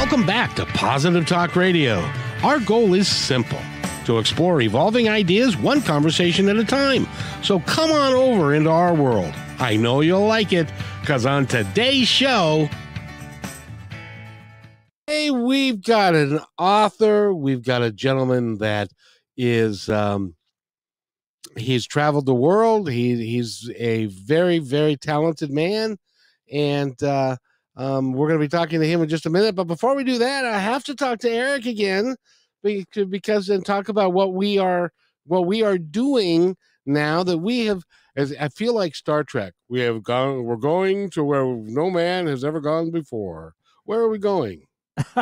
Welcome back to Positive Talk Radio. Our goal is simple to explore evolving ideas one conversation at a time. So come on over into our world. I know you'll like it because on today's show, hey, we've got an author, we've got a gentleman that is. Um, he's traveled the world. He he's a very very talented man, and uh, um, we're going to be talking to him in just a minute. But before we do that, I have to talk to Eric again because and talk about what we are what we are doing now that we have. As I feel like Star Trek, we have gone. We're going to where no man has ever gone before. Where are we going?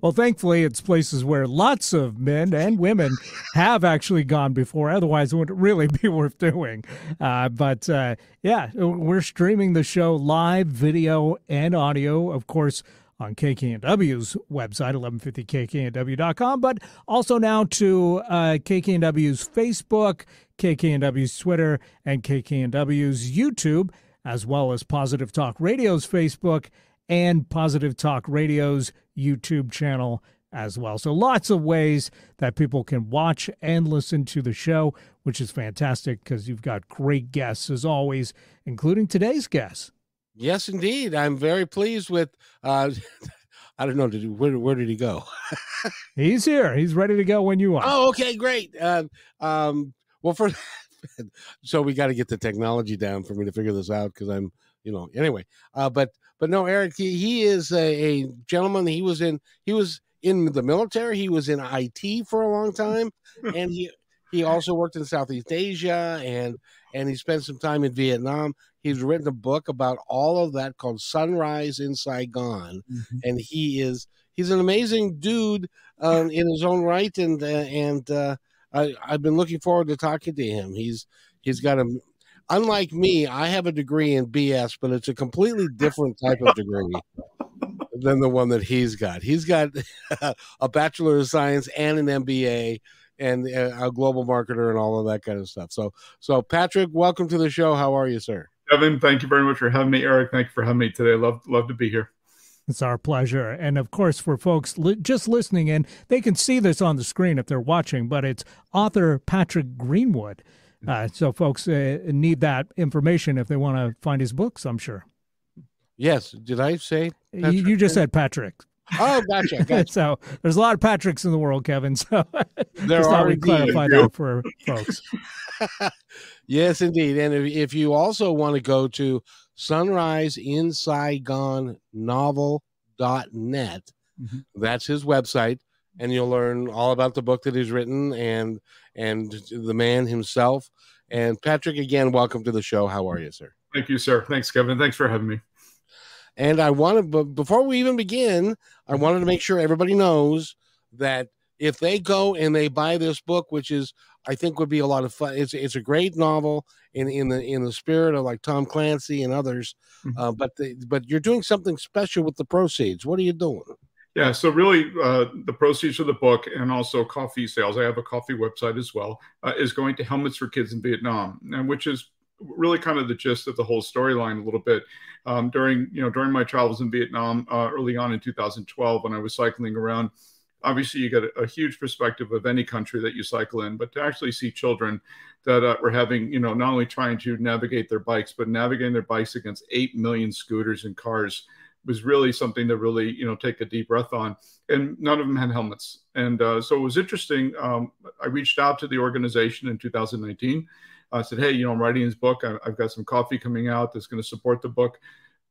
well, thankfully, it's places where lots of men and women have actually gone before. Otherwise, it wouldn't really be worth doing. Uh, but uh, yeah, we're streaming the show live, video, and audio, of course, on KKNW's website, 1150kknw.com, but also now to uh, KKNW's Facebook, KKNW's Twitter, and KKNW's YouTube, as well as Positive Talk Radio's Facebook and Positive Talk Radio's YouTube channel as well. So lots of ways that people can watch and listen to the show, which is fantastic because you've got great guests as always, including today's guest. Yes, indeed. I'm very pleased with. Uh, I don't know. Did where, where did he go? He's here. He's ready to go when you are. Oh, okay, great. Uh, um, well, for so we got to get the technology down for me to figure this out because I'm, you know, anyway. Uh, but but no, Eric, he, he is a, a, gentleman. He was in he was in the military. He was in IT for a long time, and he he also worked in Southeast Asia and and he spent some time in Vietnam. He's written a book about all of that called Sunrise in Saigon, mm-hmm. and he is he's an amazing dude um, in his own right, and uh, and uh, I, I've been looking forward to talking to him. He's he's got a unlike me, I have a degree in BS, but it's a completely different type of degree than the one that he's got. He's got a bachelor of science and an MBA and uh, a global marketer and all of that kind of stuff. So, so Patrick, welcome to the show. How are you, sir? Kevin, thank you very much for having me. Eric, thank you for having me today. Love, love to be here. It's our pleasure. And of course, for folks li- just listening in, they can see this on the screen if they're watching, but it's author Patrick Greenwood. Uh, so folks uh, need that information if they want to find his books, I'm sure. Yes. Did I say? You, you, just said Patrick. Oh, gotcha. gotcha. so there's a lot of Patricks in the world, Kevin. So there just are we clarify that for folks. yes, indeed. And if, if you also want to go to Sunrise in Saigon novel.net, mm-hmm. that's his website and you'll learn all about the book that he's written and and the man himself. And Patrick, again, welcome to the show. How are you, sir? Thank you, sir. Thanks, Kevin. Thanks for having me. And I wanted, but before we even begin, I wanted to make sure everybody knows that if they go and they buy this book, which is I think would be a lot of fun. It's it's a great novel in in the in the spirit of like Tom Clancy and others. Mm-hmm. Uh, but the, but you're doing something special with the proceeds. What are you doing? Yeah, so really, uh, the proceeds of the book and also coffee sales, I have a coffee website as well, uh, is going to Helmets for Kids in Vietnam, and which is really kind of the gist of the whole storyline a little bit. Um, during you know during my travels in Vietnam uh, early on in 2012, when I was cycling around, obviously you get a, a, huge perspective of any country that you cycle in, but to actually see children that uh, were having you know not only trying to navigate their bikes, but navigating their bikes against eight million scooters and cars was really something to really you know take a deep breath on. And none of them had helmets. And uh, so it was interesting um, i reached out to the organization in 2019 i said hey you know i'm writing this book. I, have got some coffee coming out that's going to support the book.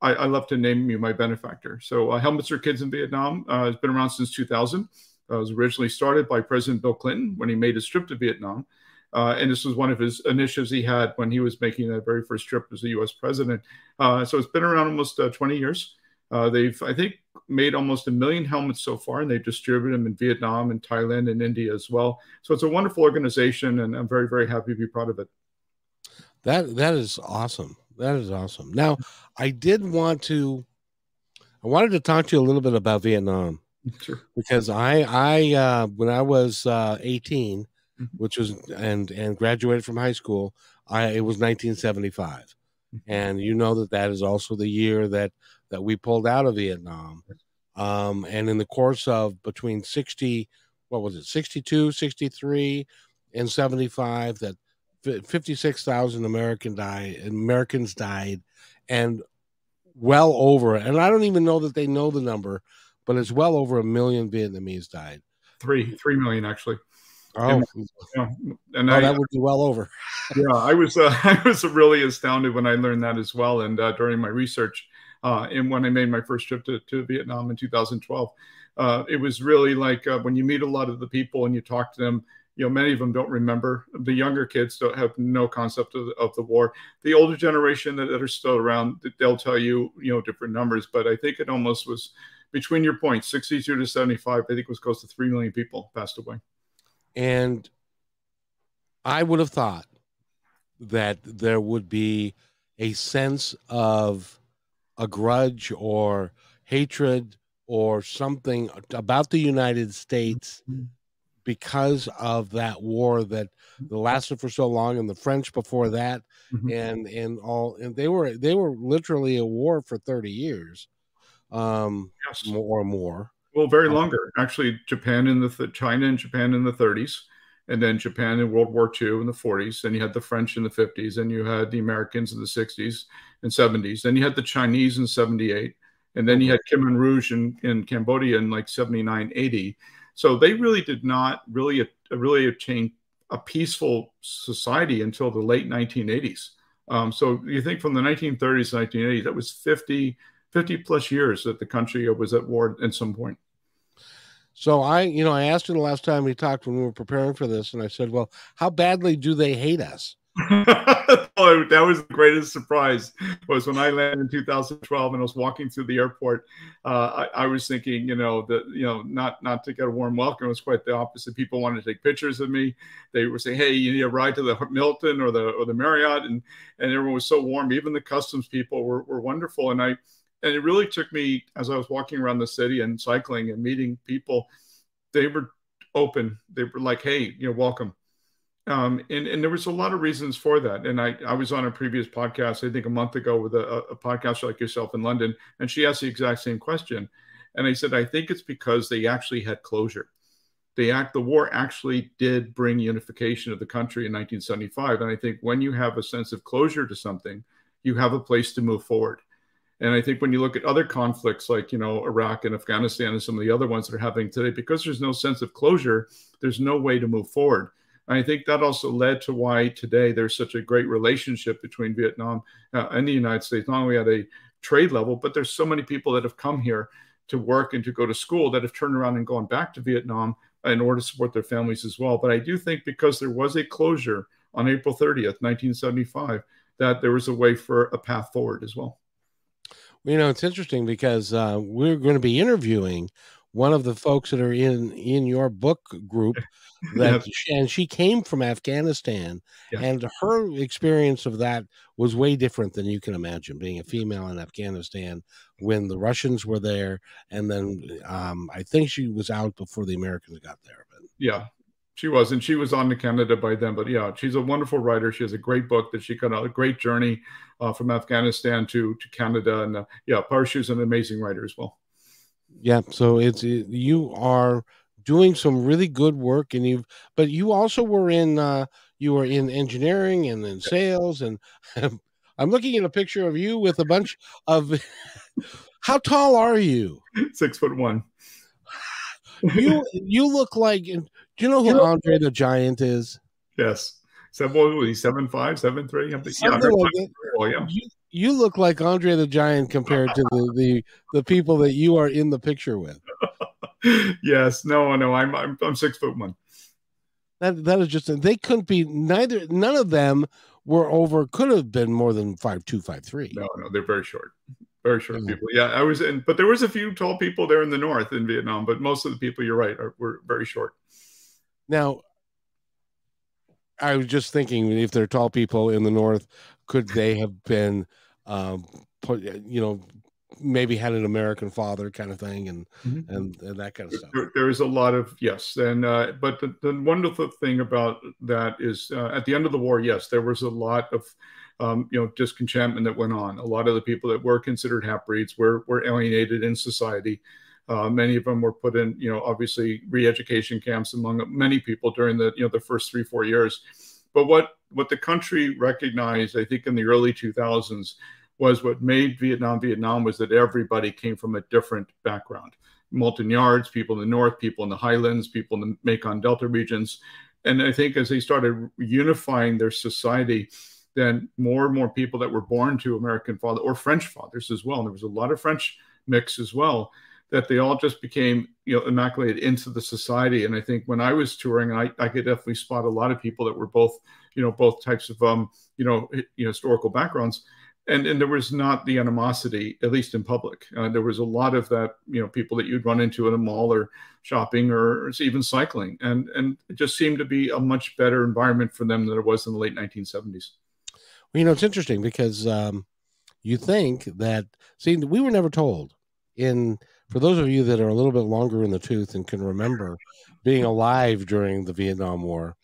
I, I love to name you my benefactor. So uh, helmets for kids in vietnam uh, has been around since 2000 uh, it was originally started by president bill clinton when he made his trip to vietnam. Uh, and this was one of his initiatives he had when he was making that very first trip as a U.S. president. Uh, so it's been around almost uh, 20 years. Uh, they've, I think, made almost a million helmets so far, and they've distributed them in Vietnam and Thailand and India as well. So it's a wonderful organization, and I'm very, very happy to be part of it. That that is awesome. That is awesome. Now, I did want to, I wanted to talk to you a little bit about Vietnam, sure. because I I uh, when I was uh, 18, mm-hmm. which was and and graduated from high school, I it was 1975, mm-hmm. and you know that that is also the year that that we pulled out of Vietnam. Um, and in the course of between 60, what was it, 62, 63, and 75, that 56,000 American died, Americans died, and well over, and I don't even know that they know the number, but it's well over a million Vietnamese died. Three, three million actually. Oh, and, you know, and oh, I, that would be well over. yeah, I was uh, I was really astounded when I learned that as well, and uh, during my research, uh, and when I made my first trip to, to Vietnam in 2012, uh, it was really like uh, when you meet a lot of the people and you talk to them. You know, many of them don't remember. The younger kids don't have no concept of the, of the war. The older generation that, that are still around, they'll tell you, you know, different numbers. But I think it almost was between your points, 62 to 75. I think it was close to three million people passed away. And I would have thought that there would be a sense of a grudge or hatred or something about the United States because of that war that lasted for so long and the French before that mm-hmm. and and all and they were they were literally a war for 30 years um yes. or more well very uh, longer actually Japan in the th- China and Japan in the 30s and then Japan in World War II in the 40s. Then you had the French in the 50s, and you had the Americans in the 60s and 70s. Then you had the Chinese in 78, and then you had Khmer Rouge in, in Cambodia in like 79, 80. So they really did not really really attain a peaceful society until the late 1980s. Um, so you think from the 1930s to 1980s, that was 50, 50 plus years that the country was at war at some point. So I, you know, I asked him the last time we talked when we were preparing for this, and I said, "Well, how badly do they hate us?" oh, that was the greatest surprise. Was when I landed in 2012 and I was walking through the airport. Uh, I, I, was thinking, you know, that you know, not not to get a warm welcome. It was quite the opposite. People wanted to take pictures of me. They were saying, "Hey, you need a ride to the Hilton or the or the Marriott," and and everyone was so warm. Even the customs people were were wonderful, and I and it really took me as I was walking around the city and cycling and meeting people. They were open. They were like, "Hey, you know, welcome." Um, and, and there was a lot of reasons for that. And I, I was on a previous podcast, I think a month ago, with a, a podcaster like yourself in London, and she asked the exact same question. And I said, I think it's because they actually had closure. They act the war actually did bring unification of the country in 1975. And I think when you have a sense of closure to something, you have a place to move forward. And I think when you look at other conflicts like, you know, Iraq and Afghanistan and some of the other ones that are happening today, because there's no sense of closure, there's no way to move forward. And I think that also led to why today there's such a great relationship between Vietnam uh, and the United States, not only at a trade level, but there's so many people that have come here to work and to go to school that have turned around and gone back to Vietnam in order to support their families as well. But I do think because there was a closure on April 30th, 1975, that there was a way for a path forward as well. You know, it's interesting because uh, we're going to be interviewing one of the folks that are in in your book group that and she came from Afghanistan yeah. and her experience of that was way different than you can imagine being a female in Afghanistan when the Russians were there and then um, I think she was out before the Americans got there but yeah she was, and she was on to Canada by then. But yeah, she's a wonderful writer. She has a great book that she got a great journey uh, from Afghanistan to to Canada, and uh, yeah, Parshu's an amazing writer as well. Yeah, so it's you are doing some really good work, and you've but you also were in uh, you were in engineering and in sales, and I'm looking at a picture of you with a bunch of. How tall are you? Six foot one. you you look like do you know who you know, Andre the Giant is? Yes. Seven, what was he, seven five, seven three? Yeah, like oh, yeah. You, you look like Andre the Giant compared to the, the the people that you are in the picture with. yes, no, no, I'm, I'm I'm six foot one. That that is just they couldn't be neither. None of them were over. Could have been more than five two, five three. No, no, they're very short, very short people. Yeah, I was in, but there was a few tall people there in the north in Vietnam. But most of the people, you're right, are, were very short. Now, I was just thinking if they're tall people in the north, could they have been, um, put, you know, maybe had an American father kind of thing and mm-hmm. and, and that kind of stuff. There, there is a lot of yes, and uh, but the, the wonderful thing about that is uh, at the end of the war, yes, there was a lot of um, you know disenchantment that went on. A lot of the people that were considered half breeds were were alienated in society. Uh, many of them were put in, you know, obviously re-education camps among many people during the, you know, the first three, four years. But what what the country recognized, I think, in the early 2000s, was what made Vietnam Vietnam was that everybody came from a different background. Montagnards, people in the north, people in the highlands, people in the Mekong Delta regions. And I think as they started unifying their society, then more and more people that were born to American father or French fathers as well, and there was a lot of French mix as well, that they all just became you know immaculated into the society. And I think when I was touring, I, I could definitely spot a lot of people that were both you know both types of um you know you know historical backgrounds. And and there was not the animosity at least in public. Uh, there was a lot of that you know people that you'd run into in a mall or shopping or even cycling. And and it just seemed to be a much better environment for them than it was in the late 1970s well you know it's interesting because um, you think that see we were never told in for those of you that are a little bit longer in the tooth and can remember being alive during the vietnam war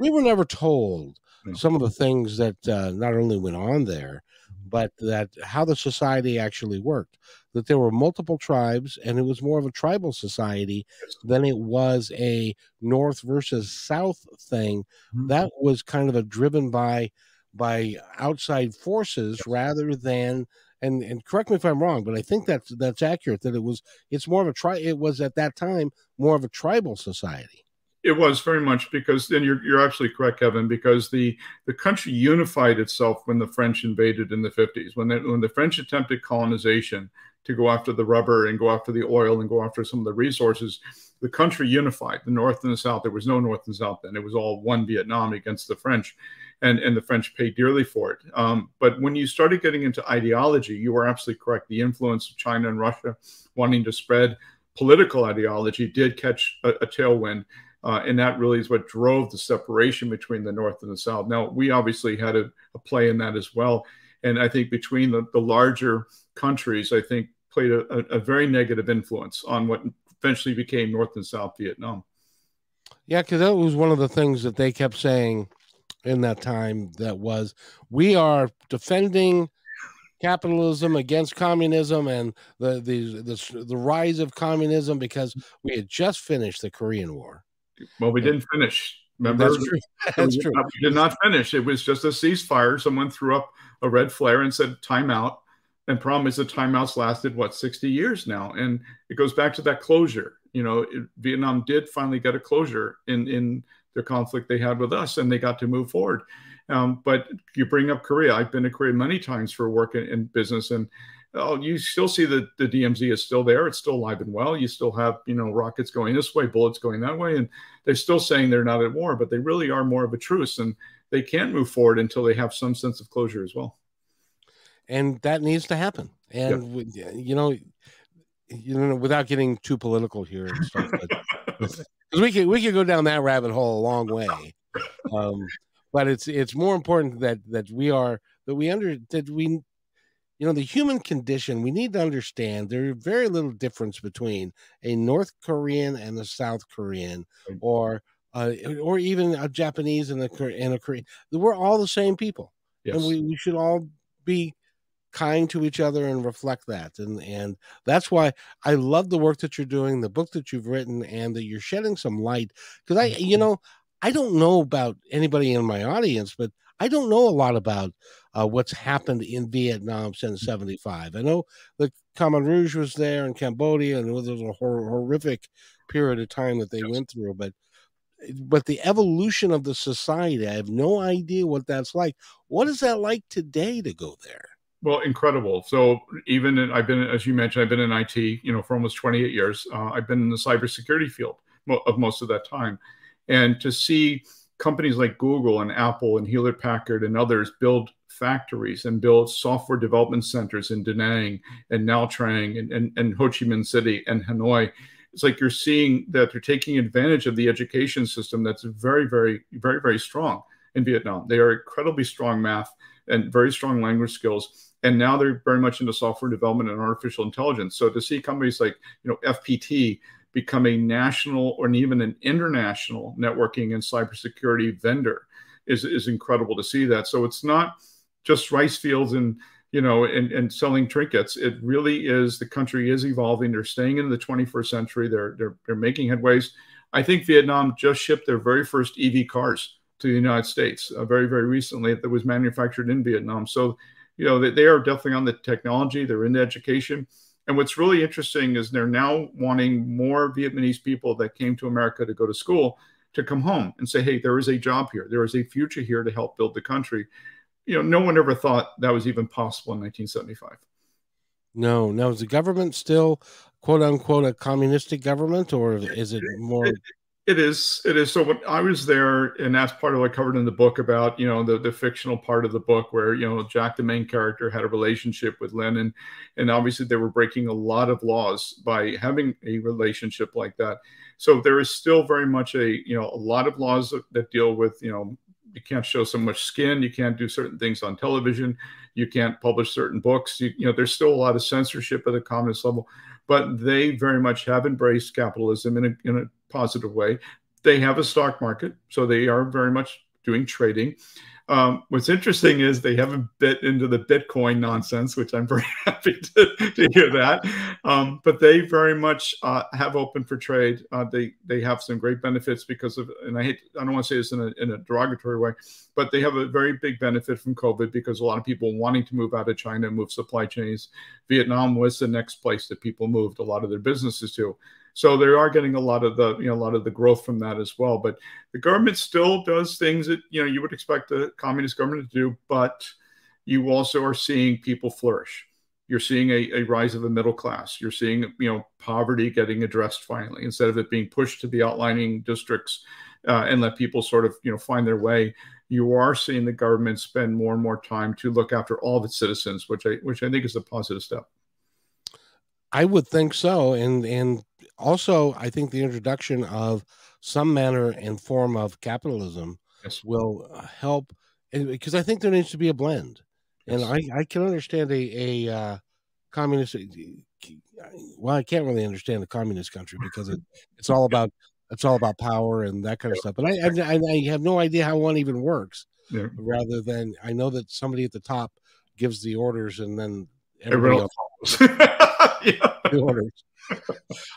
we were never told some of the things that uh, not only went on there but that how the society actually worked that there were multiple tribes and it was more of a tribal society than it was a north versus south thing mm-hmm. that was kind of a driven by by outside forces rather than and and correct me if i'm wrong but i think that's that's accurate that it was it's more of a tri it was at that time more of a tribal society it was very much because then you're, you're absolutely correct, Kevin, because the, the country unified itself when the French invaded in the 50s. When, when the French attempted colonization to go after the rubber and go after the oil and go after some of the resources, the country unified, the North and the South. There was no North and South then. It was all one Vietnam against the French. And, and the French paid dearly for it. Um, but when you started getting into ideology, you were absolutely correct. The influence of China and Russia wanting to spread political ideology did catch a, a tailwind uh, and that really is what drove the separation between the North and the South. Now, we obviously had a, a play in that as well. And I think between the, the larger countries, I think played a, a, very negative influence on what eventually became North and South Vietnam. Yeah, because that was one of the things that they kept saying in that time that was we are defending capitalism against communism and the, the the the rise of communism because we had just finished the Korean War. Well, we didn't finish. Remember, that's true. That's true. Uh, we did not finish. It was just a ceasefire. Someone threw up a red flare and said timeout. And problem is the timeouts lasted what 60 years now, and it goes back to that closure. You know, it, Vietnam did finally get a closure in in the conflict they had with us, and they got to move forward. Um, but you bring up Korea. I've been to Korea many times for work in, in business, and oh, you still see that the DMZ is still there. It's still alive and well. You still have, you know, rockets going this way, bullets going that way. And they're still saying they're not at war, but they really are more of a truce. And they can't move forward until they have some sense of closure as well. And that needs to happen. And, yeah. you know, you know, without getting too political here and stuff, because we could we could go down that rabbit hole a long way. Um, but it's it's more important that that we are that we under that we you know the human condition we need to understand there's very little difference between a north korean and a south korean or uh, or even a japanese and a, and a korean we're all the same people yes. and we, we should all be kind to each other and reflect that and and that's why i love the work that you're doing the book that you've written and that you're shedding some light because i you mm-hmm. know i don't know about anybody in my audience but I don't know a lot about uh, what's happened in Vietnam since '75. Mm. I know the Khmer Rouge was there in Cambodia, and it was a hor- horrific period of time that they yes. went through. But but the evolution of the society, I have no idea what that's like. What is that like today to go there? Well, incredible. So even in, I've been, as you mentioned, I've been in IT, you know, for almost 28 years. Uh, I've been in the cybersecurity field of most of that time, and to see companies like Google and Apple and Hewlett Packard and others build factories and build software development centers in Da Nang and Nha Trang and, and, and Ho Chi Minh City and Hanoi. It's like you're seeing that they're taking advantage of the education system that's very, very, very, very strong in Vietnam. They are incredibly strong math and very strong language skills. And now they're very much into software development and artificial intelligence. So to see companies like, you know, FPT become a national or even an international networking and cybersecurity vendor is, is incredible to see that. So it's not just rice fields and you know, and, and selling trinkets. It really is the country is evolving. They're staying in the 21st century. They're they're they're making headways. I think Vietnam just shipped their very first EV cars to the United States uh, very very recently that was manufactured in Vietnam. So, you know, they, they are definitely on the technology. They're in the education. And what's really interesting is they're now wanting more Vietnamese people that came to America to go to school to come home and say, hey, there is a job here. There is a future here to help build the country you know, no one ever thought that was even possible in 1975. No, no. Is the government still, quote unquote, a communistic government, or is it more? It, it is. It is. So when I was there, and that's part of what I covered in the book about, you know, the, the fictional part of the book where, you know, Jack, the main character, had a relationship with Lenin. And obviously they were breaking a lot of laws by having a relationship like that. So there is still very much a, you know, a lot of laws that, that deal with, you know, you can't show so much skin you can't do certain things on television you can't publish certain books you, you know there's still a lot of censorship at the communist level but they very much have embraced capitalism in a, in a positive way they have a stock market so they are very much doing trading um, what's interesting is they haven't bit into the Bitcoin nonsense, which I'm very happy to, to hear that. Um, but they very much uh, have open for trade. Uh, they they have some great benefits because of, and I hate I don't want to say this in a, in a derogatory way, but they have a very big benefit from COVID because a lot of people wanting to move out of China, move supply chains. Vietnam was the next place that people moved a lot of their businesses to. So they are getting a lot of the you know a lot of the growth from that as well. But the government still does things that you know you would expect a communist government to do, but you also are seeing people flourish. You're seeing a, a rise of the middle class. You're seeing you know poverty getting addressed finally instead of it being pushed to the outlining districts uh, and let people sort of you know find their way. You are seeing the government spend more and more time to look after all of its citizens, which I which I think is a positive step. I would think so, and and also I think the introduction of some manner and form of capitalism yes. will uh, help, because I think there needs to be a blend, yes. and I I can understand a a uh, communist. Well, I can't really understand a communist country because it, it's all about it's all about power and that kind of stuff. But I, I, I have no idea how one even works. Yeah. Rather than I know that somebody at the top gives the orders and then everybody else yeah. the orders.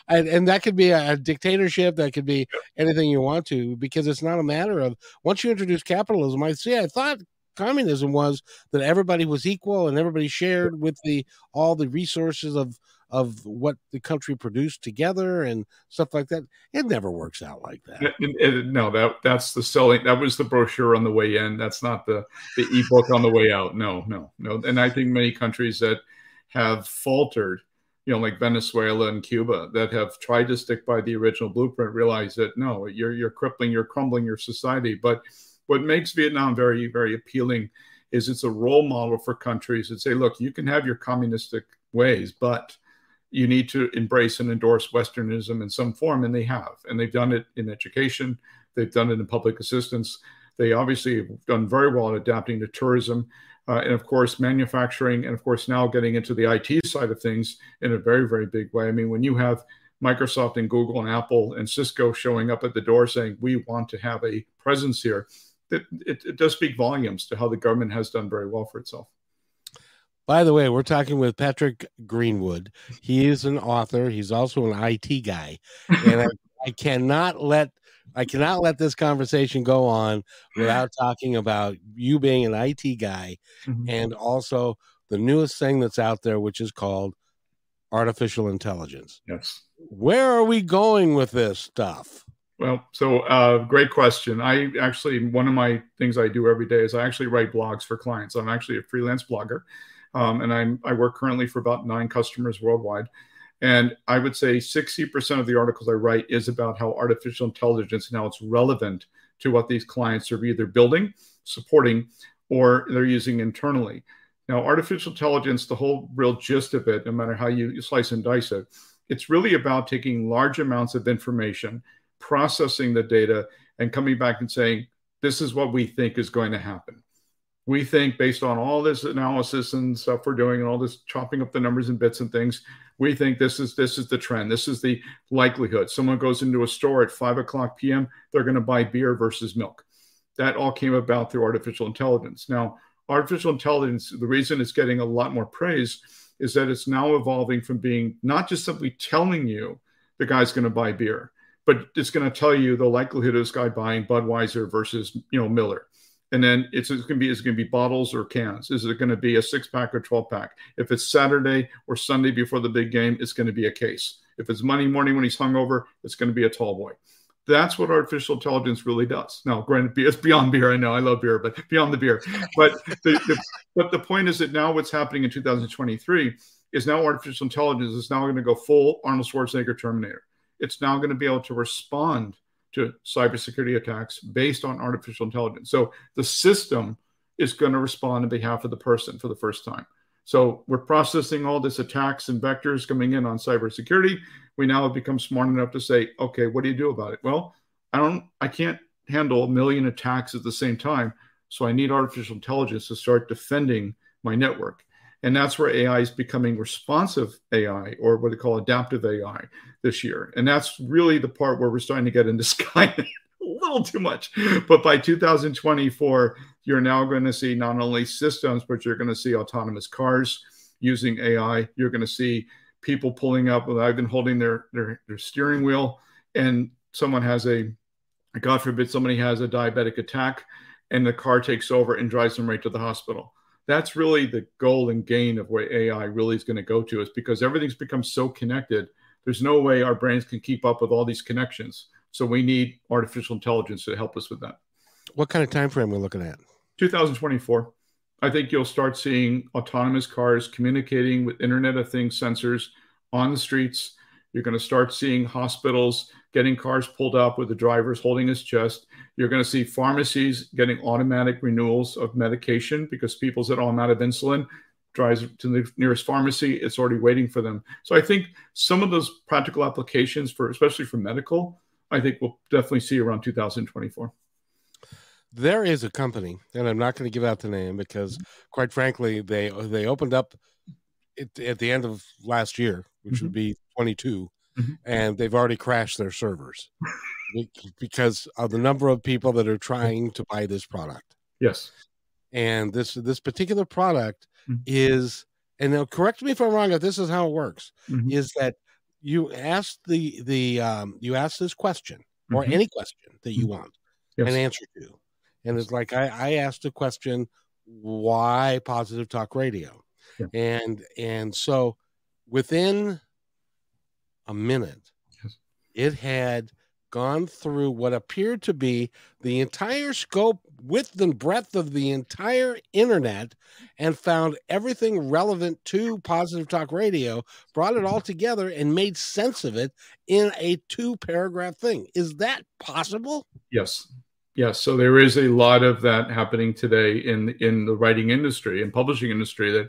and, and that could be a, a, dictatorship. That could be anything you want to, because it's not a matter of once you introduce capitalism. I see. I thought communism was that everybody was equal and everybody shared with the all the resources of of what the country produced together and stuff like that. It never works out like that. It, it, no, that that's the selling. That was the brochure on the way in. That's not the the ebook on the way out. No, no, no. And I think many countries that have faltered you know, like Venezuela and Cuba that have tried to stick by the original blueprint, realize that no, you're you're crippling, you're crumbling your society. But what makes Vietnam very, very appealing is it's a role model for countries that say, look, you can have your communistic ways, but you need to embrace and endorse Westernism in some form, and they have, and they've done it in education, they've done it in public assistance. They obviously have done very well in adapting to tourism uh, and of course manufacturing, and of course now getting into the IT side of things in a very very big way. I mean, when you have Microsoft and Google and Apple and Cisco showing up at the door saying we want to have a presence here, it, it, it does speak volumes to how the government has done very well for itself. By the way, we're talking with Patrick Greenwood. He is an author. He's also an IT guy, and I, I cannot let I cannot let this conversation go on without talking about you being an IT guy mm-hmm. and also the newest thing that's out there, which is called artificial intelligence. Yes. Where are we going with this stuff? Well, so uh, great question. I actually, one of my things I do every day is I actually write blogs for clients. I'm actually a freelance blogger. Um, and I'm, I work currently for about nine customers worldwide. And I would say 60% of the articles I write is about how artificial intelligence and how it's relevant to what these clients are either building, supporting, or they're using internally. Now, artificial intelligence, the whole real gist of it, no matter how you slice and dice it, it's really about taking large amounts of information, processing the data, and coming back and saying, this is what we think is going to happen we think based on all this analysis and stuff we're doing and all this chopping up the numbers and bits and things we think this is this is the trend. This is the likelihood. Someone goes into a store at 5 o'clock pm they're going to buy beer versus milk. That all came about through artificial intelligence. Now artificial intelligence, the reason it's getting a lot more praise is that it's now evolving from being not just simply telling you the guy's going to buy beer, but it's going to tell you the likelihood of this guy buying Budweiser versus you know Miller. And then it's, it's going to be is going to be bottles or cans? Is it going to be a six pack or twelve pack? If it's Saturday or Sunday before the big game, it's going to be a case. If it's Monday morning when he's hungover, it's going to be a tall boy. That's what artificial intelligence really does. Now, granted, it's beyond beer. I know I love beer, but beyond the beer. But the, the, but the point is that now what's happening in 2023 is now artificial intelligence is now going to go full Arnold Schwarzenegger Terminator. It's now going to be able to respond to cybersecurity attacks based on artificial intelligence. So the system is going to respond on behalf of the person for the first time. So we're processing all this attacks and vectors coming in on cybersecurity. We now have become smart enough to say, okay, what do you do about it? Well, I don't, I can't handle a million attacks at the same time. So I need artificial intelligence to start defending my network. And that's where AI is becoming responsive AI or what they call adaptive AI this year. And that's really the part where we're starting to get into Skynet a little too much. But by 2024, you're now going to see not only systems, but you're going to see autonomous cars using AI. You're going to see people pulling up with I've been holding their, their, their steering wheel and someone has a God forbid somebody has a diabetic attack and the car takes over and drives them right to the hospital. That's really the goal and gain of where AI really is going to go to is because everything's become so connected. There's no way our brains can keep up with all these connections. So we need artificial intelligence to help us with that. What kind of time frame are we looking at? 2024. I think you'll start seeing autonomous cars communicating with Internet of Things sensors on the streets. You're going to start seeing hospitals getting cars pulled up with the drivers holding his chest. You're going to see pharmacies getting automatic renewals of medication because people said, "Oh, I'm out of insulin." Drives to the nearest pharmacy; it's already waiting for them. So I think some of those practical applications for, especially for medical, I think we'll definitely see around 2024 there is a company, and I'm not going to give out the name because, quite frankly, they they opened up it, at the end of last year, which mm-hmm. would be 22, mm-hmm. and they've already crashed their servers because of the number of people that are trying to buy this product. Yes, and this this particular product mm-hmm. is, and now correct me if I'm wrong. If this is how it works, mm-hmm. is that you ask the the um, you ask this question or mm-hmm. any question that you want yes. an answer to and it's like I, I asked a question, why positive talk radio? Yeah. And and so within a minute, yes. it had gone through what appeared to be the entire scope, width, and breadth of the entire internet and found everything relevant to Positive Talk Radio, brought it all together, and made sense of it in a two paragraph thing. Is that possible? Yes. Yes, so there is a lot of that happening today in in the writing industry and publishing industry that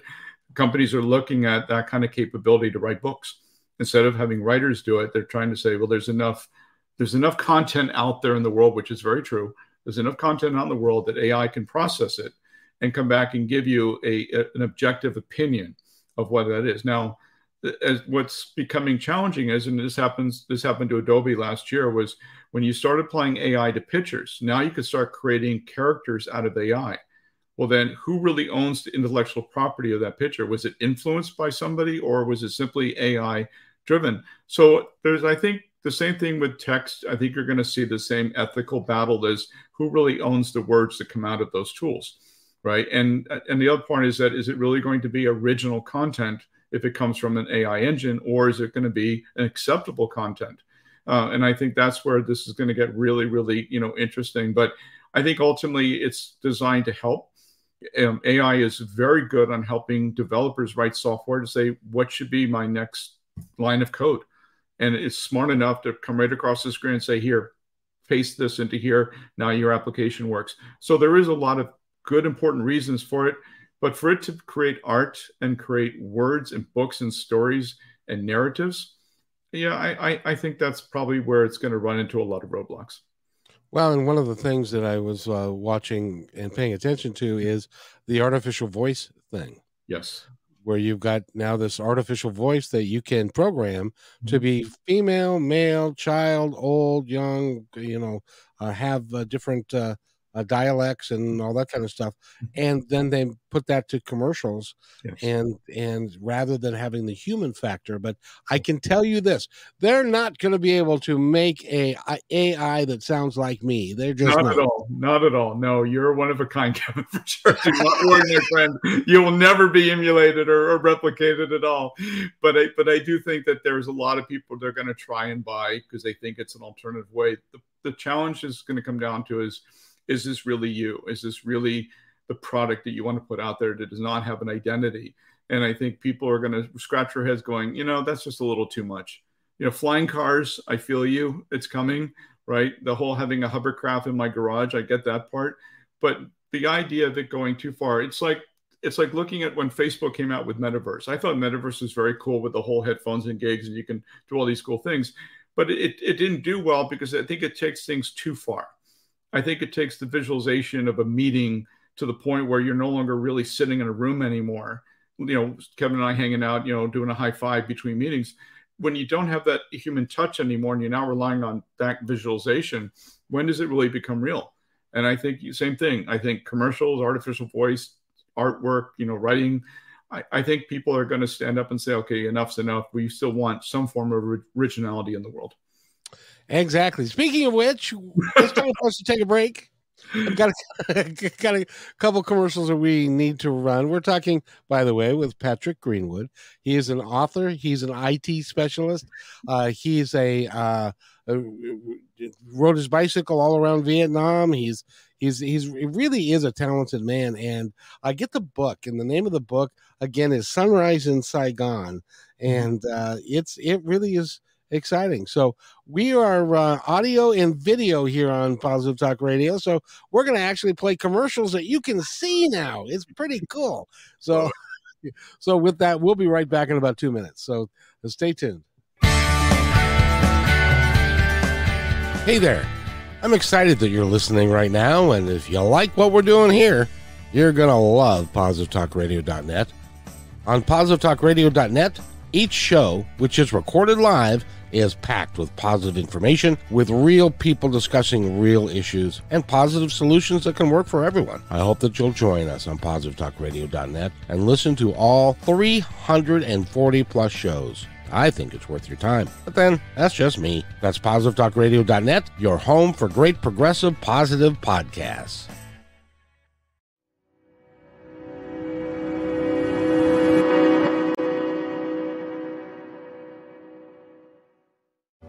companies are looking at that kind of capability to write books instead of having writers do it. They're trying to say, well, there's enough there's enough content out there in the world, which is very true. There's enough content out in the world that AI can process it and come back and give you a, a an objective opinion of what that is. Now, as what's becoming challenging is, and this happens, this happened to Adobe last year, was when you start applying AI to pictures, now you can start creating characters out of AI. Well, then who really owns the intellectual property of that picture? Was it influenced by somebody or was it simply AI driven? So there's, I think, the same thing with text. I think you're going to see the same ethical battle as who really owns the words that come out of those tools, right? And and the other point is that is it really going to be original content if it comes from an AI engine, or is it going to be an acceptable content? Uh, and I think that's where this is going to get really, really, you know, interesting. But I think ultimately it's designed to help. Um, AI is very good on helping developers write software to say what should be my next line of code, and it's smart enough to come right across the screen and say, "Here, paste this into here. Now your application works." So there is a lot of good, important reasons for it. But for it to create art and create words and books and stories and narratives, yeah, I, I, I think that's probably where it's going to run into a lot of roadblocks. Well, and one of the things that I was uh, watching and paying attention to is the artificial voice thing. Yes. Where you've got now this artificial voice that you can program to mm-hmm. be female, male, child, old, young, you know, uh, have uh, different uh, dialects and all that kind of stuff, and then they put that to commercials, Yes. and and rather than having the human factor. But I can tell you this: they're not going to be able to make a, a AI that sounds like me. They're just not, not. at all. Not at all. No, you're one of a kind, Kevin, for sure. Do not my friend. You will never be emulated or, or replicated at all. But I, but I do think that there's a lot of people they're going to try and buy because they think it's an alternative way. The, the challenge is going to come down to is, is this really you? Is this really the product that you want to put out there that does not have an identity? And I think people are going to scratch their heads going, you know, that's just a little too much. You know, flying cars, I feel you. It's coming right? The whole having a hovercraft in my garage, I get that part. But the idea of it going too far, it's like it's like looking at when Facebook came out with Metaverse. I thought Metaverse was very cool with the whole headphones and gigs, and you can do all these cool things. But it, it didn't do well because I think it takes things too far. I think it takes the visualization of a meeting to the point where you're no longer really sitting in a room anymore. You know, Kevin and I hanging out, you know, doing a high five between meetings when you don't have that human touch anymore and you're now relying on that visualization, when does it really become real? And I think same thing. I think commercials, artificial voice, artwork, you know, writing. I, I think people are going to stand up and say, okay, enough's enough. We still want some form of originality in the world. Exactly. Speaking of which, it's time for us to take a break. I've got a, got a couple commercials that we need to run. We're talking, by the way, with Patrick Greenwood. He is an author. He's an IT specialist. Uh, he's a, uh, a, rode his bicycle all around Vietnam. He's he's he's he really is a talented man. And I get the book, and the name of the book again is Sunrise in Saigon, and uh, it's it really is exciting. So we are uh, audio and video here on Positive Talk Radio. So we're going to actually play commercials that you can see now. It's pretty cool. So, so with that, we'll be right back in about two minutes. So stay tuned. Hey there. I'm excited that you're listening right now. And if you like what we're doing here, you're going to love positivetalkradio.net. On positivetalkradio.net, each show, which is recorded live, is packed with positive information, with real people discussing real issues, and positive solutions that can work for everyone. I hope that you'll join us on positivetalkradio.net and listen to all 340 plus shows. I think it's worth your time. But then, that's just me. That's positivetalkradio.net, your home for great progressive positive podcasts.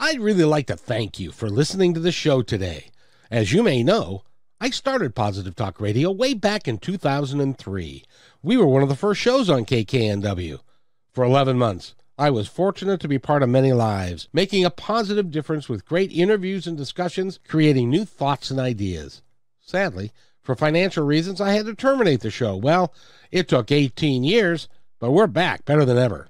I'd really like to thank you for listening to the show today. As you may know, I started Positive Talk Radio way back in 2003. We were one of the first shows on KKNW. For 11 months, I was fortunate to be part of many lives, making a positive difference with great interviews and discussions, creating new thoughts and ideas. Sadly, for financial reasons, I had to terminate the show. Well, it took 18 years, but we're back better than ever.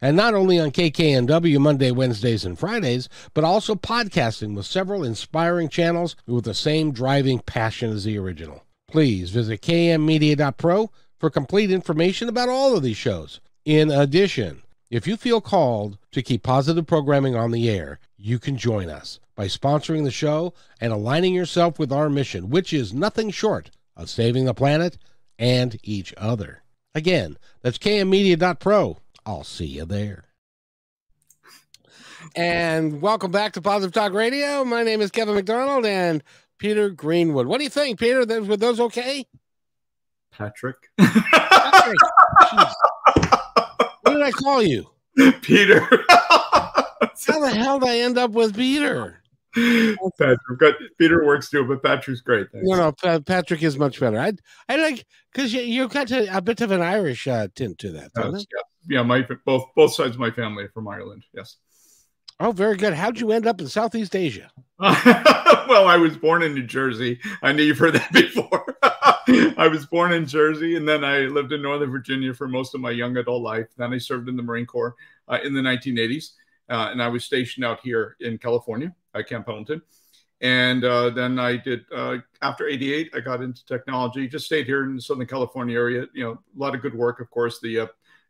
And not only on KKNW Monday, Wednesdays, and Fridays, but also podcasting with several inspiring channels with the same driving passion as the original. Please visit kmmedia.pro for complete information about all of these shows. In addition, if you feel called to keep positive programming on the air, you can join us by sponsoring the show and aligning yourself with our mission, which is nothing short of saving the planet and each other. Again, that's kmmedia.pro. I'll see you there. And welcome back to Positive Talk Radio. My name is Kevin McDonald and Peter Greenwood. What do you think, Peter? Those, were those okay? Patrick. Patrick. what did I call you? Peter. How the hell did I end up with Peter? Patrick, got, Peter works too, but Patrick's great. Thanks. No, no, Pa- Patrick is much better. I, I like because you, you've got a, a bit of an Irish uh, tint to that, doesn't That's- it? yeah, yeah, my both both sides of my family are from Ireland. Yes. Oh, very good. How'd you end up in Southeast Asia? well, I was born in New Jersey. I knew you've heard that before. I was born in Jersey, and then I lived in Northern Virginia for most of my young adult life. Then I served in the Marine Corps uh, in the 1980s, uh, and I was stationed out here in California at Camp Pendleton. And uh, then I did uh, after '88, I got into technology. Just stayed here in the Southern California area. You know, a lot of good work. Of course, the uh,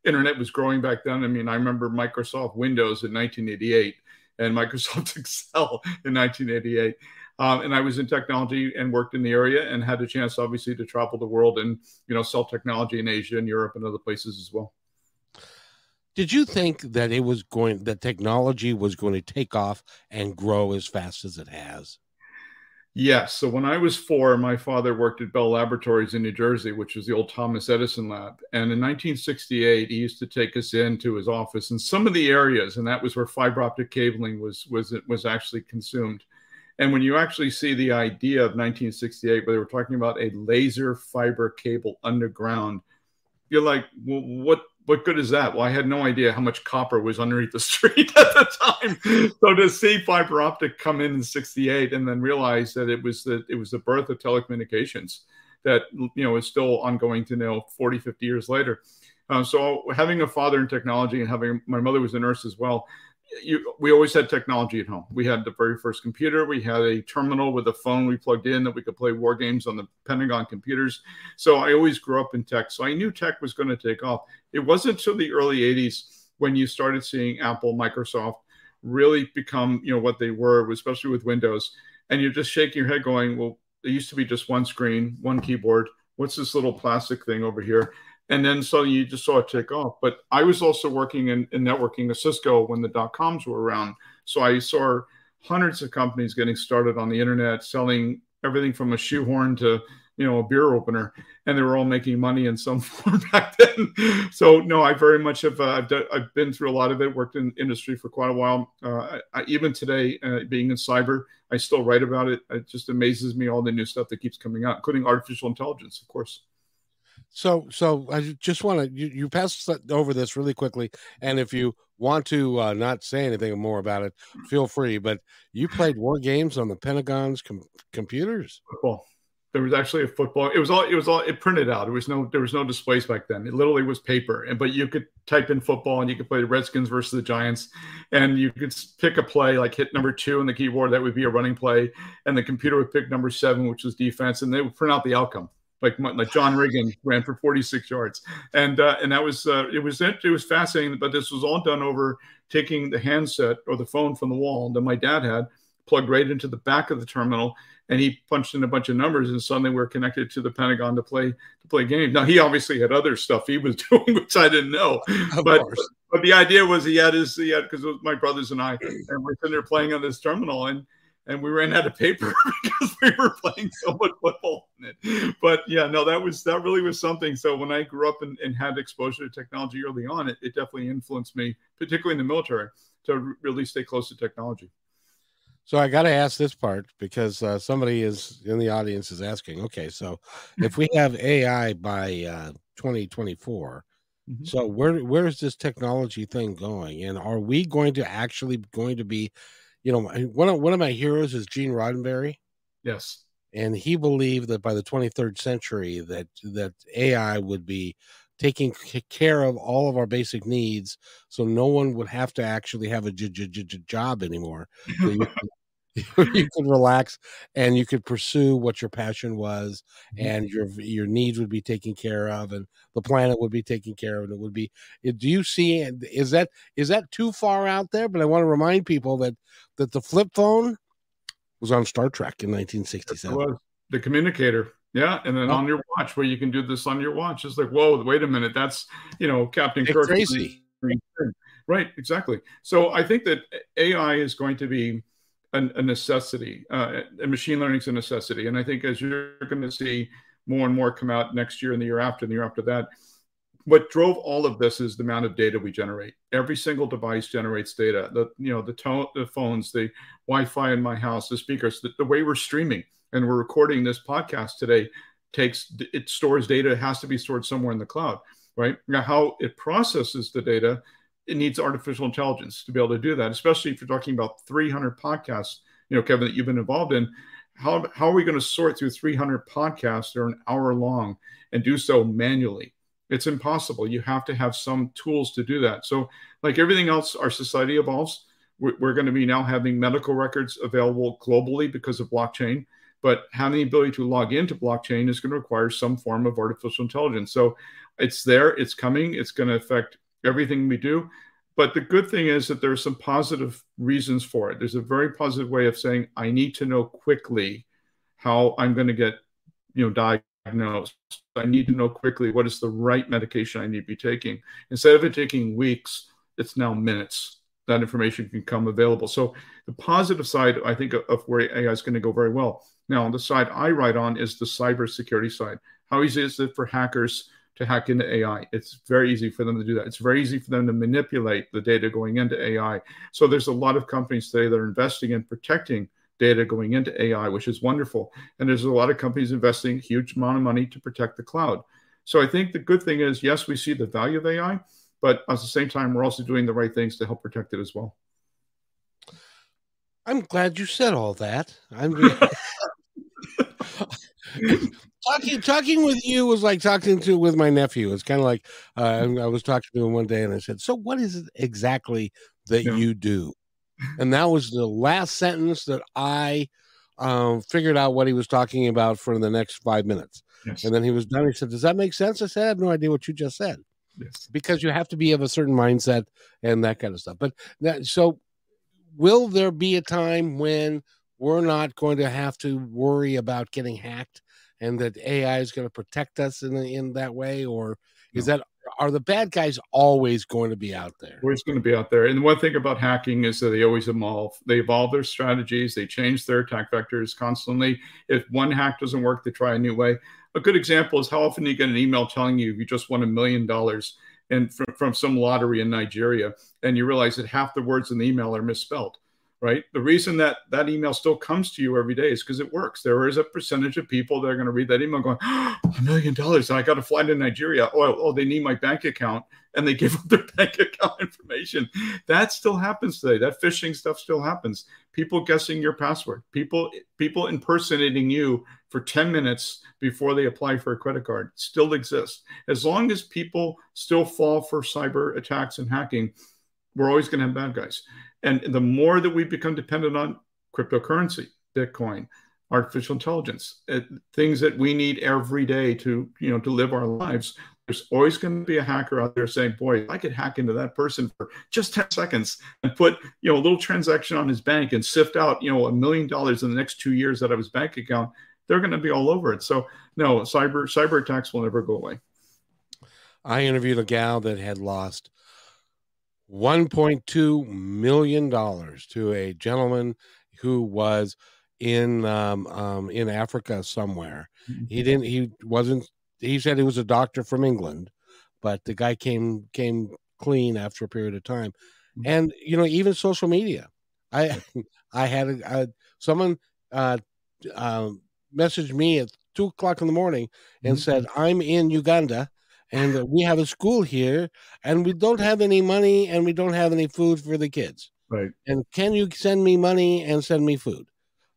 internet was growing back then. I mean, I remember Microsoft Windows in 1988 and Microsoft Excel in 1988. Um, and I was in technology and worked in the area and had a chance, obviously, to travel the world and you know sell technology in Asia and Europe and other places as well. Did you think that it was going that technology was going to take off and grow as fast as it has? Yes. So when I was four, my father worked at Bell Laboratories in New Jersey, which was the old Thomas Edison lab. And in 1968, he used to take us into his office in some of the areas, and that was where fiber optic cabling was was was actually consumed. And when you actually see the idea of 1968, where they were talking about a laser fiber cable underground, you're like, well, what what good is that? Well, I had no idea how much copper was underneath the street at the time. so to see fiber optic come in in 68 and then realize that it was the it was the birth of telecommunications that you know is still ongoing to now 40 50 years later uh, so having a father in technology and having my mother was a nurse as well you, we always had technology at home. We had the very first computer. We had a terminal with a phone we plugged in that we could play war games on the Pentagon computers. So I always grew up in tech. So I knew tech was going to take off. It wasn't until the early 80s when you started seeing Apple, Microsoft really become, you know, what they were, especially with Windows. And you're just shaking your head going, well, it used to be just one screen, one keyboard. What's this little plastic thing over here? And then suddenly you just saw it take off. But I was also working in, in networking at Cisco when the dot coms were around, so I saw hundreds of companies getting started on the internet, selling everything from a shoehorn to you know a beer opener, and they were all making money in some form back then. So no, I very much have uh, I've, done, I've been through a lot of it. Worked in industry for quite a while. Uh, I, even today, uh, being in cyber, I still write about it. It just amazes me all the new stuff that keeps coming out, including artificial intelligence, of course. So, so I just want to you, you pass over this really quickly, and if you want to uh, not say anything more about it, feel free. But you played war games on the Pentagon's com- computers. Football. There was actually a football. It was all. It was all. It printed out. There was no. There was no displays back then. It literally was paper. And but you could type in football, and you could play the Redskins versus the Giants, and you could pick a play like hit number two on the keyboard. That would be a running play, and the computer would pick number seven, which was defense, and they would print out the outcome like like John Riggins ran for 46 yards, and uh, and that was uh, it was it was fascinating. But this was all done over taking the handset or the phone from the wall that my dad had, plugged right into the back of the terminal, and he punched in a bunch of numbers, and suddenly we're connected to the Pentagon to play to play games. Now he obviously had other stuff he was doing, which I didn't know, of but. Course. But the idea was he had his he had because it was my brothers and I, and we're sitting there playing on this terminal, and and we ran out of paper because we were playing so much football in it. But yeah, no, that was that really was something. So when I grew up and, and had exposure to technology early on, it, it definitely influenced me, particularly in the military, to really stay close to technology. So I got to ask this part because uh, somebody is in the audience is asking. Okay, so if we have AI by uh, 2024, mm-hmm. so where where is this technology thing going, and are we going to actually going to be you know, one of one of my heroes is Gene Roddenberry. Yes, and he believed that by the 23rd century that that AI would be taking care of all of our basic needs, so no one would have to actually have a j- j- j- job anymore. You, could relax and you could pursue what your passion was mm-hmm. and your your needs would be taken care of and the planet would be taken care of and it would be do you see is that is that too far out there but i want to remind people that that the flip phone was on star trek in 1967 the communicator yeah, and then oh. on your watch, where you can do this on your watch, it's like, whoa, wait a minute, that's you know Captain Kirk. Crazy. Right, exactly. So I think that AI is going to be a, a necessity. Uh, and machine learning is a necessity. And I think as you're going to see more and more come out next year and the year after and the year after that, what drove all of this is the amount of data we generate. Every single device generates data. The you know the tone, the phones, the Wi-Fi in my house, the speakers, the, the way we're streaming and we're recording this podcast today takes it stores data. It has to be stored somewhere in the cloud, right? Now, how it processes the data it needs artificial intelligence to be able to do that, especially if you're talking about 300 podcasts, you know, Kevin, that you've been involved in. How, how are we going to sort through 300 podcasts that are an hour long and do so manually? It's impossible. You have to have some tools to do that. So, like everything else, our society evolves. We're, we're going to be now having medical records available globally because of blockchain but having the ability to log into blockchain is going to require some form of artificial intelligence. So it's there, it's coming, it's going to affect everything we do. But the good thing is that there are some positive reasons for it. There's a very positive way of saying, I need to know quickly how I'm going to get, you know, diagnosed. I need to know quickly what is the right medication I need to be taking. Instead of it taking weeks, it's now minutes. That information can come available. So the positive side, I think, of where AI is going to go very well. Now, on the side I write on is the cybersecurity side. How easy is it for hackers to hack into AI? It's very easy for them to do that. It's very easy for them to manipulate the data going into AI. So there's a lot of companies today that are investing in protecting data going into AI, which is wonderful. And there's a lot of companies investing huge amount of money to protect the cloud. So I think the good thing is, yes, we see the value of AI, but at the same time, we're also doing the right things to help protect it as well. I'm glad you said all that. I'm talking talking with you was like talking to with my nephew. It's kind of like uh, I was talking to him one day, and I said, "So, what is it exactly that yeah. you do?" And that was the last sentence that I um, figured out what he was talking about for the next five minutes. Yes. And then he was done. He said, "Does that make sense?" I said, "I have no idea what you just said." Yes. Because you have to be of a certain mindset and that kind of stuff. But that so, will there be a time when we're not going to have to worry about getting hacked and that AI is going to protect us in in that way, or is no. that are the bad guys always going to be out there? Always going to be out there. And one thing about hacking is that they always evolve. They evolve their strategies. They change their attack vectors constantly. If one hack doesn't work, they try a new way. A good example is how often you get an email telling you you just won a million dollars and from, from some lottery in Nigeria, and you realize that half the words in the email are misspelled right? The reason that that email still comes to you every day is because it works. There is a percentage of people that are going to read that email going, oh, a million dollars, I got to fly to Nigeria. Oh, oh, they need my bank account, and they give up their bank account information. That still happens today. That phishing stuff still happens. People guessing your password. People people impersonating you for 10 minutes before they apply for a credit card still exists. As long as people still fall for cyber attacks and hacking, we're always going to have bad guys. And the more that we become dependent on cryptocurrency, Bitcoin, artificial intelligence, it, things that we need every day to, you know, to live our lives, there's always going to be a hacker out there saying, boy, I could hack into that person for just 10 seconds and put, you know, a little transaction on his bank and sift out, you know, a million dollars in the next two years out of his bank account. They're going to be all over it. So no, cyber cyber attacks will never go away. I interviewed a gal that had lost $1.2 million to a gentleman who was in um, um, in Africa somewhere. Mm-hmm. He didn't. He wasn't. He said he was a doctor from England, but the guy came came clean after a period of time. Mm-hmm. And you know, even social media. I I had a, a someone uh, uh, messaged me at two o'clock in the morning and mm-hmm. said, "I'm in Uganda." And we have a school here and we don't have any money and we don't have any food for the kids right and can you send me money and send me food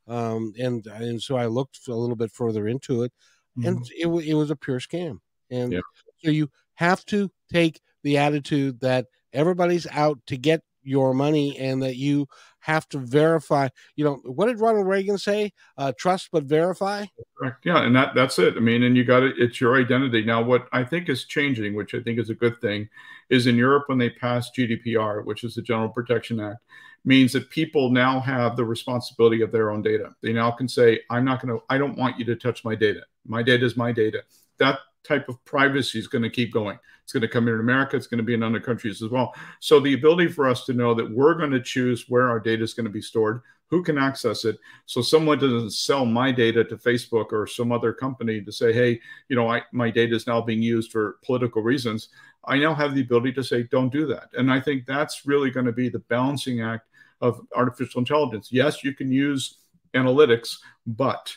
um, and and so i looked a little bit further into it mm-hmm. and it, it was a pure scam and yeah. so you have to take the attitude that everybody's out to get your money and that you have to verify you know what did ronald reagan say? Uh, trust but verify? Correct. Yeah and that that's it. I mean and you got it it's your identity. Now what i think is changing which i think is a good thing is in europe when they passed gdpr which is the general protection act means that people now have the responsibility of their own data. They now can say i'm not going to i don't want you to touch my data. My data is my data. That type of privacy is going to keep going. It's going to come here in America. It's going to be in other countries as well. So the ability for us to know that we're going to choose where our data is going to be stored, who can access it. So someone doesn't sell my data to Facebook or some other company to say, hey, you know, I, my data is now being used for political reasons. I now have the ability to say, don't do that. And I think that's really going to be the balancing act of artificial intelligence. Yes, you can use analytics, but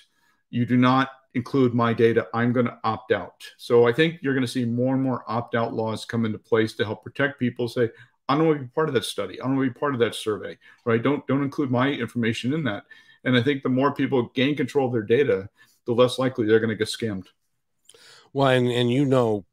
you do not include my data, I'm going to opt out. So I think you're going to see more and more opt out laws come into place to help protect people. Say, I don't want to be part of that study. I don't want to be part of that survey, right? Don't don't include my information in that. And I think the more people gain control of their data, the less likely they're going to get scammed. Well, and, and you know,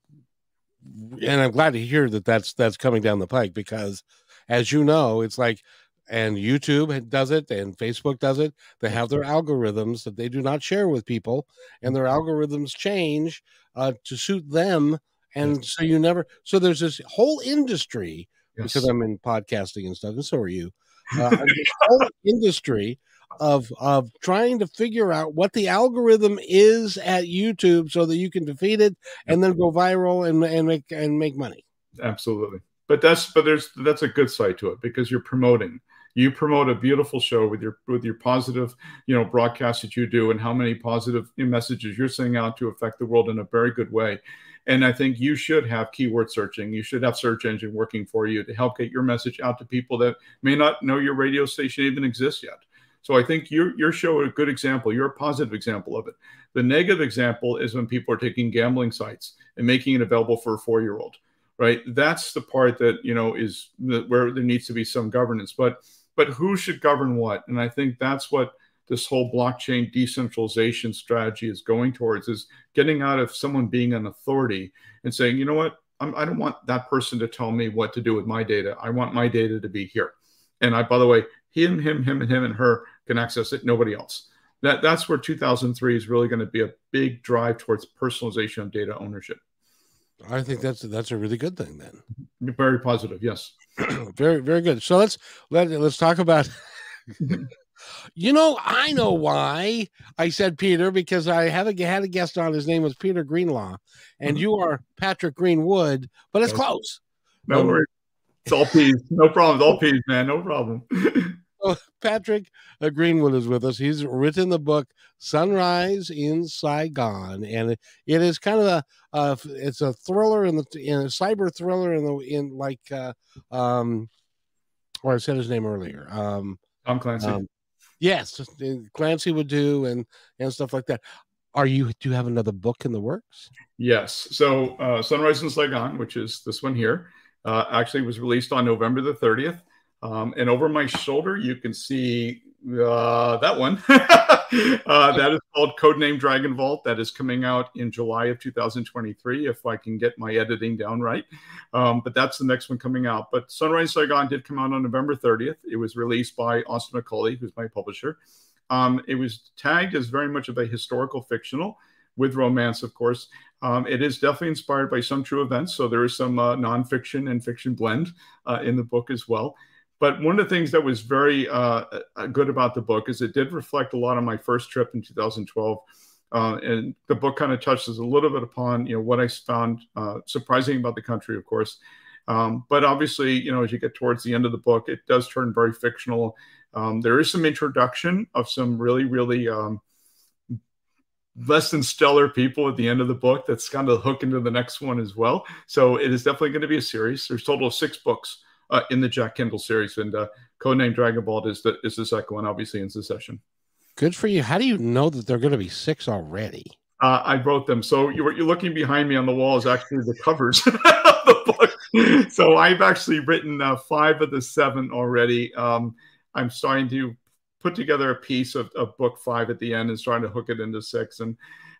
and I'm glad to hear that that's that's coming down the pike because, as you know, it's like, and YouTube does it, and Facebook does it. They have their algorithms that they do not share with people, and their algorithms change uh, to suit them, and yes. so you never. So there's this whole industry yes. because I'm in podcasting and stuff, and so are you. Uh, whole industry of of trying to figure out what the algorithm is at YouTube so that you can defeat it and then go viral and and make and make money. Absolutely. But that's but there's that's a good side to it because you're promoting. You promote a beautiful show with your with your positive, you know, broadcast that you do and how many positive messages you're sending out to affect the world in a very good way. And I think you should have keyword searching. You should have search engine working for you to help get your message out to people that may not know your radio station even exists yet. So I think your your show a good example. You're a positive example of it. The negative example is when people are taking gambling sites and making it available for a four year old. Right. That's the part that you know is the, where there needs to be some governance. But but who should govern what? And I think that's what this whole blockchain decentralization strategy is going towards is getting out of someone being an authority and saying, you know what, I'm, I do not want that person to tell me what to do with my data. I want my data to be here. And I, by the way, him, him, him, and him and her can access it. Nobody else. That that's where 2003 is really going to be a big drive towards personalization of data ownership. I think that's that's a really good thing then. Very positive, yes. very very good. So let's let let's talk about. you know, I know why I said Peter because I have a, had a guest on. His name was Peter Greenlaw, and mm-hmm. you are Patrick Greenwood, but it's close. No um, worries. It's all peas. No problem. It's all peas, man. No problem. so Patrick Greenwood is with us. He's written the book Sunrise in Saigon, and it, it is kind of a uh, it's a thriller in the in a cyber thriller in the in like uh, um, or I said his name earlier. Um, Tom Clancy. Um, yes, Clancy would do and and stuff like that. Are you do you have another book in the works? Yes. So uh, Sunrise in Saigon, which is this one here uh, actually was released on November the 30th. Um, and over my shoulder, you can see uh, that one. uh, that is called Codename Dragon Vault. That is coming out in July of 2023, if I can get my editing down right. Um, but that's the next one coming out. But Sunrise Saigon did come out on November 30th. It was released by Austin McCauley, who's my publisher. Um, it was tagged as very much of a historical fictional with romance, of course. Um, it is definitely inspired by some true events. So there is some uh, nonfiction and fiction blend uh, in the book as well. But one of the things that was very uh, good about the book is it did reflect a lot on my first trip in 2012. Uh, and the book kind of touches a little bit upon, you know, what I found uh, surprising about the country, of course. Um, but obviously, you know, as you get towards the end of the book, it does turn very fictional. Um, there is some introduction of some really, really um, less than stellar people at the end of the book that's kind of hook into the next one as well. So it is definitely going to be a series. There's total of six books uh, in the Jack Kendall series, and uh, codename Dragon Vault is the is the second one, obviously in succession. Good for you. How do you know that they're going to be six already? Uh, I wrote them. So you, you're looking behind me on the wall is actually the covers of the book. So I've actually written uh, five of the seven already. Um, I'm starting to put together a piece of, of book five at the end and trying to hook it into six. And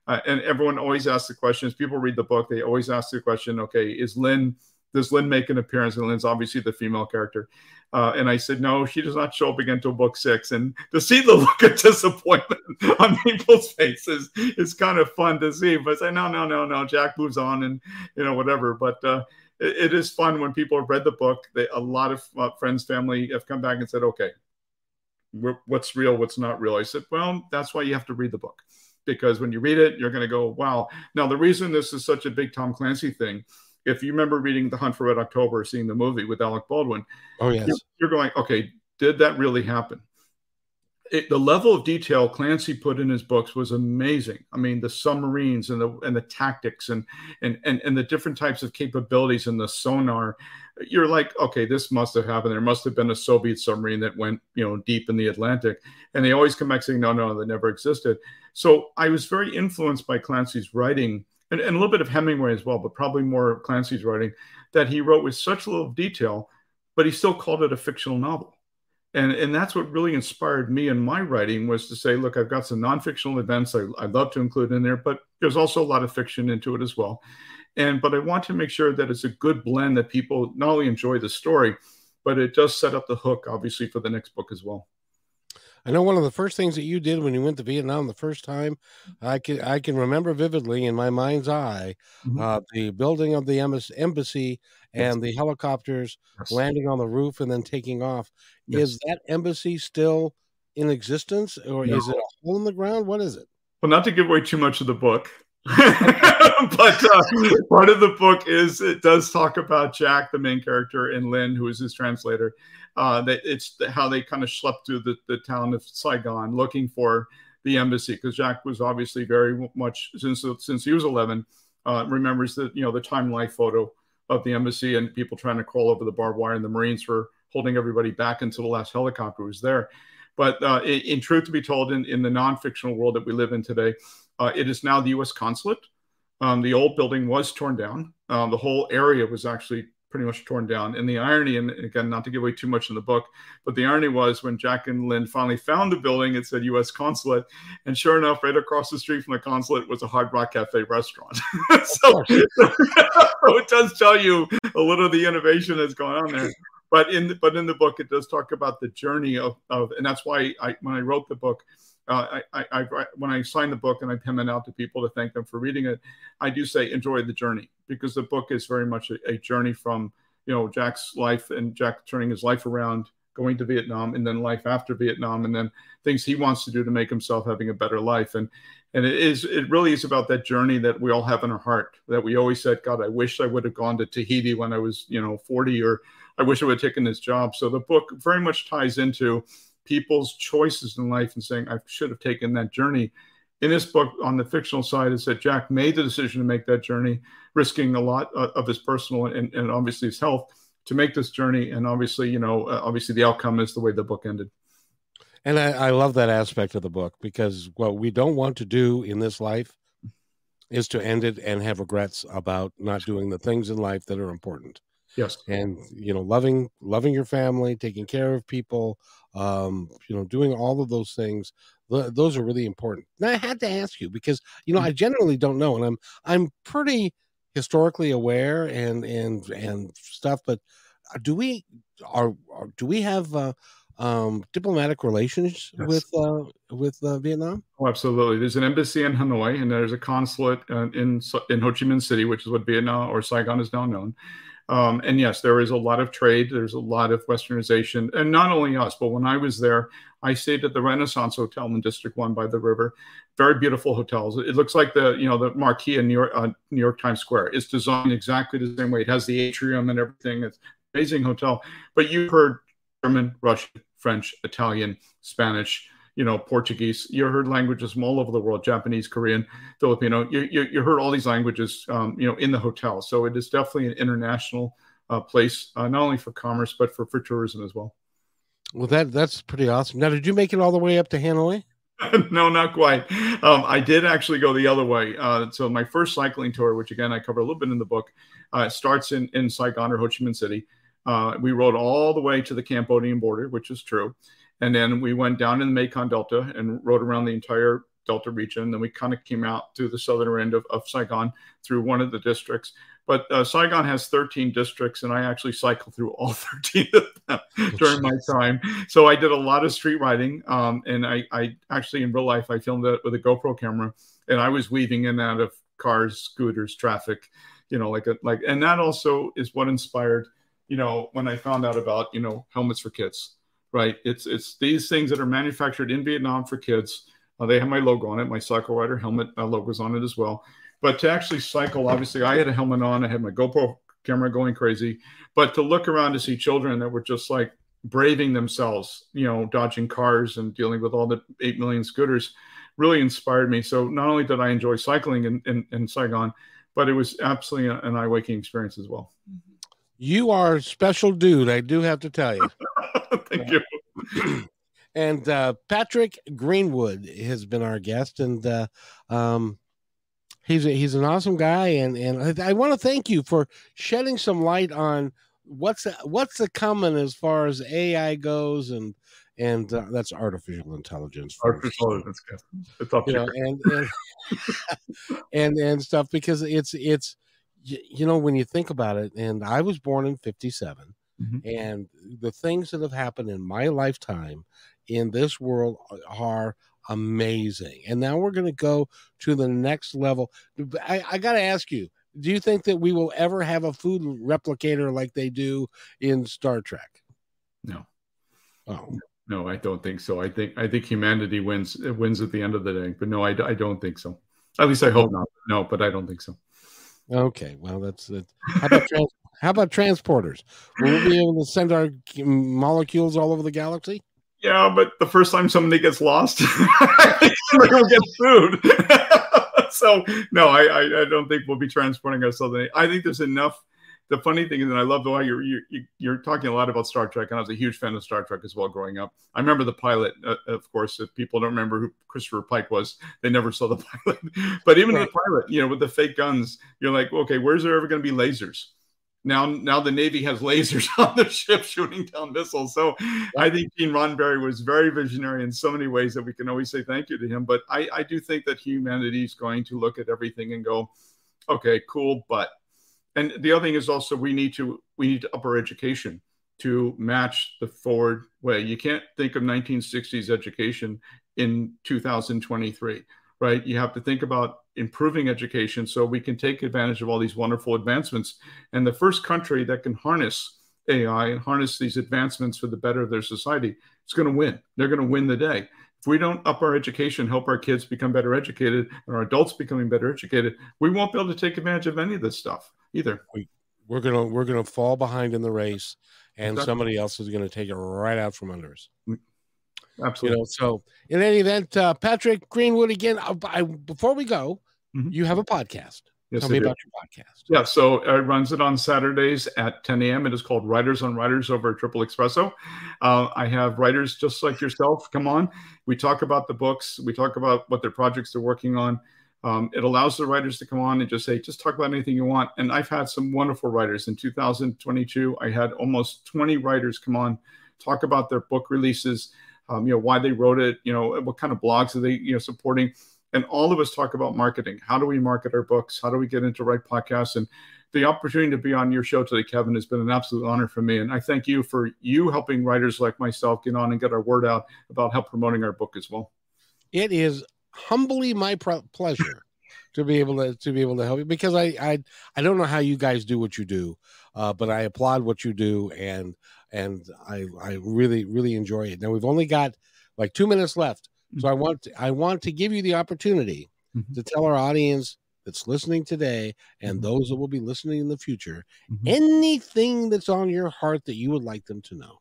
uh, and everyone always asks the questions. People read the book, they always ask the question, okay, is Lynn does Lynn make an appearance? And Lynn's obviously the female character. Uh, and I said, no, she does not show up again until book six. And to see the look of disappointment on people's faces is kind of fun to see. But I say, no, no, no, no. Jack moves on and, you know, whatever. But uh, it, it is fun when people have read the book. They, a lot of uh, friends, family have come back and said, okay, what's real, what's not real. I said, well, that's why you have to read the book because when you read it, you're going to go, wow. Now, the reason this is such a big Tom Clancy thing, if you remember reading The Hunt for Red October, seeing the movie with Alec Baldwin, oh yes, you're, you're going, okay, did that really happen? It, the level of detail Clancy put in his books was amazing. I mean, the submarines and the and the tactics and and and, and the different types of capabilities and the sonar you're like, okay, this must have happened. There must have been a Soviet submarine that went, you know, deep in the Atlantic. And they always come back saying, no, no, that never existed. So I was very influenced by Clancy's writing and, and a little bit of Hemingway as well, but probably more Clancy's writing that he wrote with such little detail, but he still called it a fictional novel. And, and that's what really inspired me in my writing was to say, look, I've got some non-fictional events I, I'd love to include in there, but there's also a lot of fiction into it as well. And but I want to make sure that it's a good blend that people not only enjoy the story, but it does set up the hook, obviously, for the next book as well. I know one of the first things that you did when you went to Vietnam the first time, I can I can remember vividly in my mind's eye, mm-hmm. uh, the building of the embassy and yes. the helicopters yes. landing on the roof and then taking off. Yes. Is that embassy still in existence, or no. is it a hole in the ground? What is it? Well, not to give away too much of the book, but uh, part of the book is it does talk about Jack, the main character, and Lynn, who is his translator. Uh, that it's how they kind of slept through the, the town of Saigon looking for the embassy because Jack was obviously very much since since he was 11 uh, remembers that you know the time life photo of the embassy and people trying to crawl over the barbed wire and the Marines were holding everybody back until the last helicopter was there. But uh, in, in, truth to be told, in, in the non-fictional world that we live in today, uh, it is now the U.S. consulate. Um, the old building was torn down. Um, the whole area was actually pretty much torn down. And the irony, and again, not to give away too much in the book, but the irony was when Jack and Lynn finally found the building, it said U.S. consulate, and sure enough, right across the street from the consulate was a Hard Rock Cafe restaurant. so, so it does tell you a little of the innovation that's going on there. But in the, but in the book, it does talk about the journey of, of and that's why I when I wrote the book, uh, I, I, I, when I sign the book and I pen it out to people to thank them for reading it, I do say enjoy the journey because the book is very much a, a journey from you know Jack's life and Jack turning his life around, going to Vietnam, and then life after Vietnam, and then things he wants to do to make himself having a better life. And and it is it really is about that journey that we all have in our heart that we always said, God, I wish I would have gone to Tahiti when I was you know 40, or I wish I would have taken this job. So the book very much ties into people's choices in life and saying, I should have taken that journey. In this book, on the fictional side, is that Jack made the decision to make that journey, risking a lot uh, of his personal and, and obviously his health to make this journey. And obviously, you know, uh, obviously the outcome is the way the book ended. And I, I love that aspect of the book because what we don't want to do in this life is to end it and have regrets about not doing the things in life that are important. Yes. And you know, loving loving your family, taking care of people, um, you know, doing all of those things. Th- those are really important. Now I had to ask you because you know I mm-hmm. generally don't know, and I'm I'm pretty historically aware and and and stuff. But uh, do we are, are do we have uh, um, diplomatic relations yes. with uh, with uh, Vietnam? Oh, absolutely. There's an embassy in Hanoi, and there's a consulate uh, in in Ho Chi Minh City, which is what Vietnam or Saigon is now known. Um, and yes, there is a lot of trade. There's a lot of westernization, and not only us, but when I was there, I stayed at the Renaissance Hotel in District One by the river. Very beautiful hotels. It looks like the you know the marquee in New York, uh, New York Times Square. It's designed exactly the same way. It has the atrium and everything. It's amazing hotel. But you heard German, Russian, French, Italian, Spanish you know, Portuguese. You heard languages from all over the world, Japanese, Korean, Filipino. You, you, you heard all these languages, um, you know, in the hotel. So it is definitely an international uh, place, uh, not only for commerce, but for, for tourism as well. Well, that that's pretty awesome. Now, did you make it all the way up to Hanoi? no, not quite. Um, I did actually go the other way. Uh, so my first cycling tour, which again I cover a little bit in the book, uh, starts in in Saigon or Ho Chi Minh City. Uh, we rode all the way to the Cambodian border, which is true. And then we went down in the Mekong Delta and rode around the entire Delta region. Then we kind of came out to the southern end of, of Saigon through one of the districts. But uh, Saigon has 13 districts, and I actually cycled through all 13 of them during my time. So I did a lot of street riding, um, and I, I, actually in real life I filmed it with a GoPro camera, and I was weaving in and out of cars, scooters, traffic, you know, like a, like, and that also is what inspired, you know, when I found out about you know helmets for kids right? It's it's these things that are manufactured in Vietnam for kids. Uh, they have my logo on it. My cycle rider helmet uh, logo's on it as well. But to actually cycle, obviously, I had a helmet on. I had my GoPro camera going crazy. But to look around to see children that were just like braving themselves, you know, dodging cars and dealing with all the 8 million scooters really inspired me. So not only did I enjoy cycling in, in, in Saigon, but it was absolutely an eye waking experience as well. You are a special dude, I do have to tell you. Thank you. and uh, Patrick Greenwood has been our guest, and uh, um, he's a, he's an awesome guy, and and I, I want to thank you for shedding some light on what's what's the coming as far as AI goes, and and uh, that's artificial intelligence. Artificial intelligence, it's up you know, and and, and and stuff because it's it's you know when you think about it, and I was born in '57, mm-hmm. and the things that have happened in my lifetime in this world are amazing. And now we're going to go to the next level. I, I got to ask you, do you think that we will ever have a food replicator like they do in Star Trek? No. Oh. No, I don't think so. I think I think humanity wins it wins at the end of the day. But no, I, I don't think so. At least I hope not. No, but I don't think so. Okay, well that's it. How about trans- how about transporters? Will we be able to send our molecules all over the galaxy? Yeah, but the first time somebody gets lost, they don't get food. so no, I, I, I don't think we'll be transporting ourselves. I think there's enough. The funny thing is, and I love the way you're, you're you're talking a lot about Star Trek, and I was a huge fan of Star Trek as well growing up. I remember the pilot, uh, of course. If people don't remember who Christopher Pike was, they never saw the pilot. but even right. the pilot, you know, with the fake guns, you're like, okay, where's there ever going to be lasers? Now now the Navy has lasers on the ship shooting down missiles. So I think Gene Roddenberry was very visionary in so many ways that we can always say thank you to him. But I, I do think that humanity is going to look at everything and go, okay, cool, but and the other thing is also we need to we need to up our education to match the forward way. You can't think of 1960s education in 2023 right? You have to think about improving education so we can take advantage of all these wonderful advancements. And the first country that can harness AI and harness these advancements for the better of their society is going to win. They're going to win the day. If we don't up our education, help our kids become better educated, and our adults becoming better educated, we won't be able to take advantage of any of this stuff either. We're gonna we're gonna fall behind in the race, and exactly. somebody else is going to take it right out from under us. Mm. Absolutely. You know, so in any event, uh, Patrick Greenwood again. I, uh, I, before we go, mm-hmm. you have a podcast. Yes, Tell me about your podcast. Yeah, so I runs it on Saturdays at 10 a.m. It is called Writers on Writers over at Triple Espresso. Uh, I have writers just like yourself come on. We talk about the books. We talk about what their projects they're working on. Um, it allows the writers to come on and just say, just talk about anything you want. And I've had some wonderful writers. In 2022, I had almost 20 writers come on, talk about their book releases um, you know, why they wrote it, you know, what kind of blogs are they, you know, supporting. And all of us talk about marketing. How do we market our books? How do we get into right podcasts? And the opportunity to be on your show today, Kevin, has been an absolute honor for me. And I thank you for you helping writers like myself get on and get our word out about help promoting our book as well. It is humbly my pleasure to be able to to be able to help you because I I I don't know how you guys do what you do, uh, but I applaud what you do and and I I really really enjoy it. Now we've only got like two minutes left, so I want to, I want to give you the opportunity mm-hmm. to tell our audience that's listening today and mm-hmm. those that will be listening in the future mm-hmm. anything that's on your heart that you would like them to know.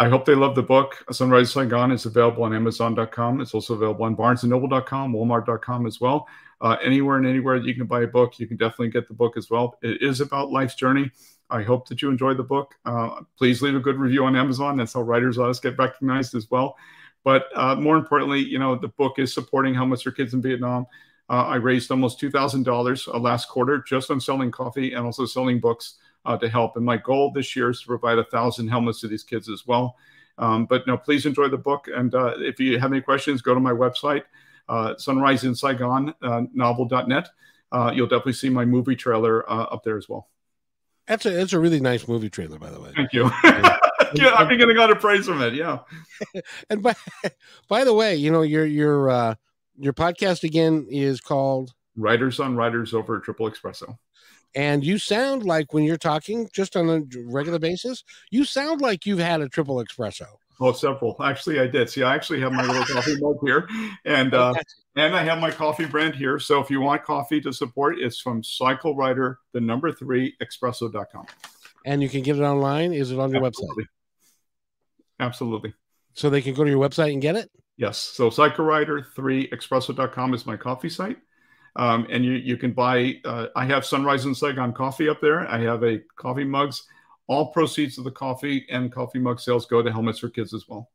I hope they love the book. Sunrise Saigon is available on Amazon.com. It's also available on BarnesandNoble.com, Walmart.com as well. Uh, anywhere and anywhere that you can buy a book, you can definitely get the book as well. It is about life's journey. I hope that you enjoyed the book. Uh, please leave a good review on Amazon. That's how writers us get recognized as well. But uh, more importantly, you know, the book is supporting helmets for kids in Vietnam. Uh, I raised almost two thousand dollars uh, last quarter just on selling coffee and also selling books uh, to help. And my goal this year is to provide a thousand helmets to these kids as well. Um, but no, please enjoy the book. And uh, if you have any questions, go to my website, Sunrise in Saigon novel.net. you'll definitely see my movie trailer up there as well. That's a it's a really nice movie trailer, by the way. Thank you. yeah, I'm getting a lot of praise from it. Yeah. and by by the way, you know your your uh, your podcast again is called Writers on Writers over Triple Espresso. And you sound like when you're talking just on a regular basis, you sound like you've had a triple espresso. Oh, several. Actually, I did. See, I actually have my little coffee mug here, and uh, and I have my coffee brand here. So if you want coffee to support, it's from Cycle Rider, the number three espresso.com. And you can get it online. Is it on your Absolutely. website? Absolutely. So they can go to your website and get it. Yes. So Cycle Rider three espresso.com is my coffee site. Um, and you, you can buy, uh, I have Sunrise and Saigon coffee up there. I have a coffee mugs all proceeds of the coffee and coffee mug sales go to Helmets for Kids as well.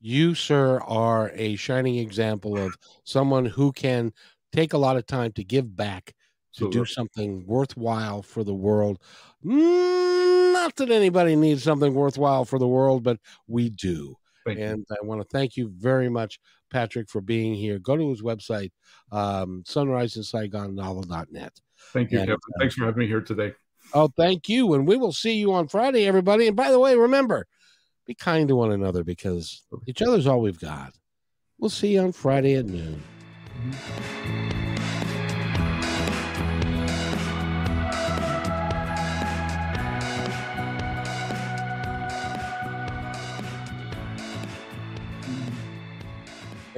You, sir, are a shining example of someone who can take a lot of time to give back, to do something worthwhile for the world. Mm, not Not that anybody needs something worthwhile for the world, but we do. Thank and you. I want to thank you very much, Patrick, for being here. Go to his website, um, sunriseinsaigonnovel.net. Thank you, and, Kevin. Thanks for having me here today. Oh, thank you. And we will see you on Friday, everybody. And by the way, remember, be kind to one another because each other's all we've got. We'll see you on Friday at noon.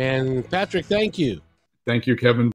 And Patrick, thank you. Thank you, Kevin.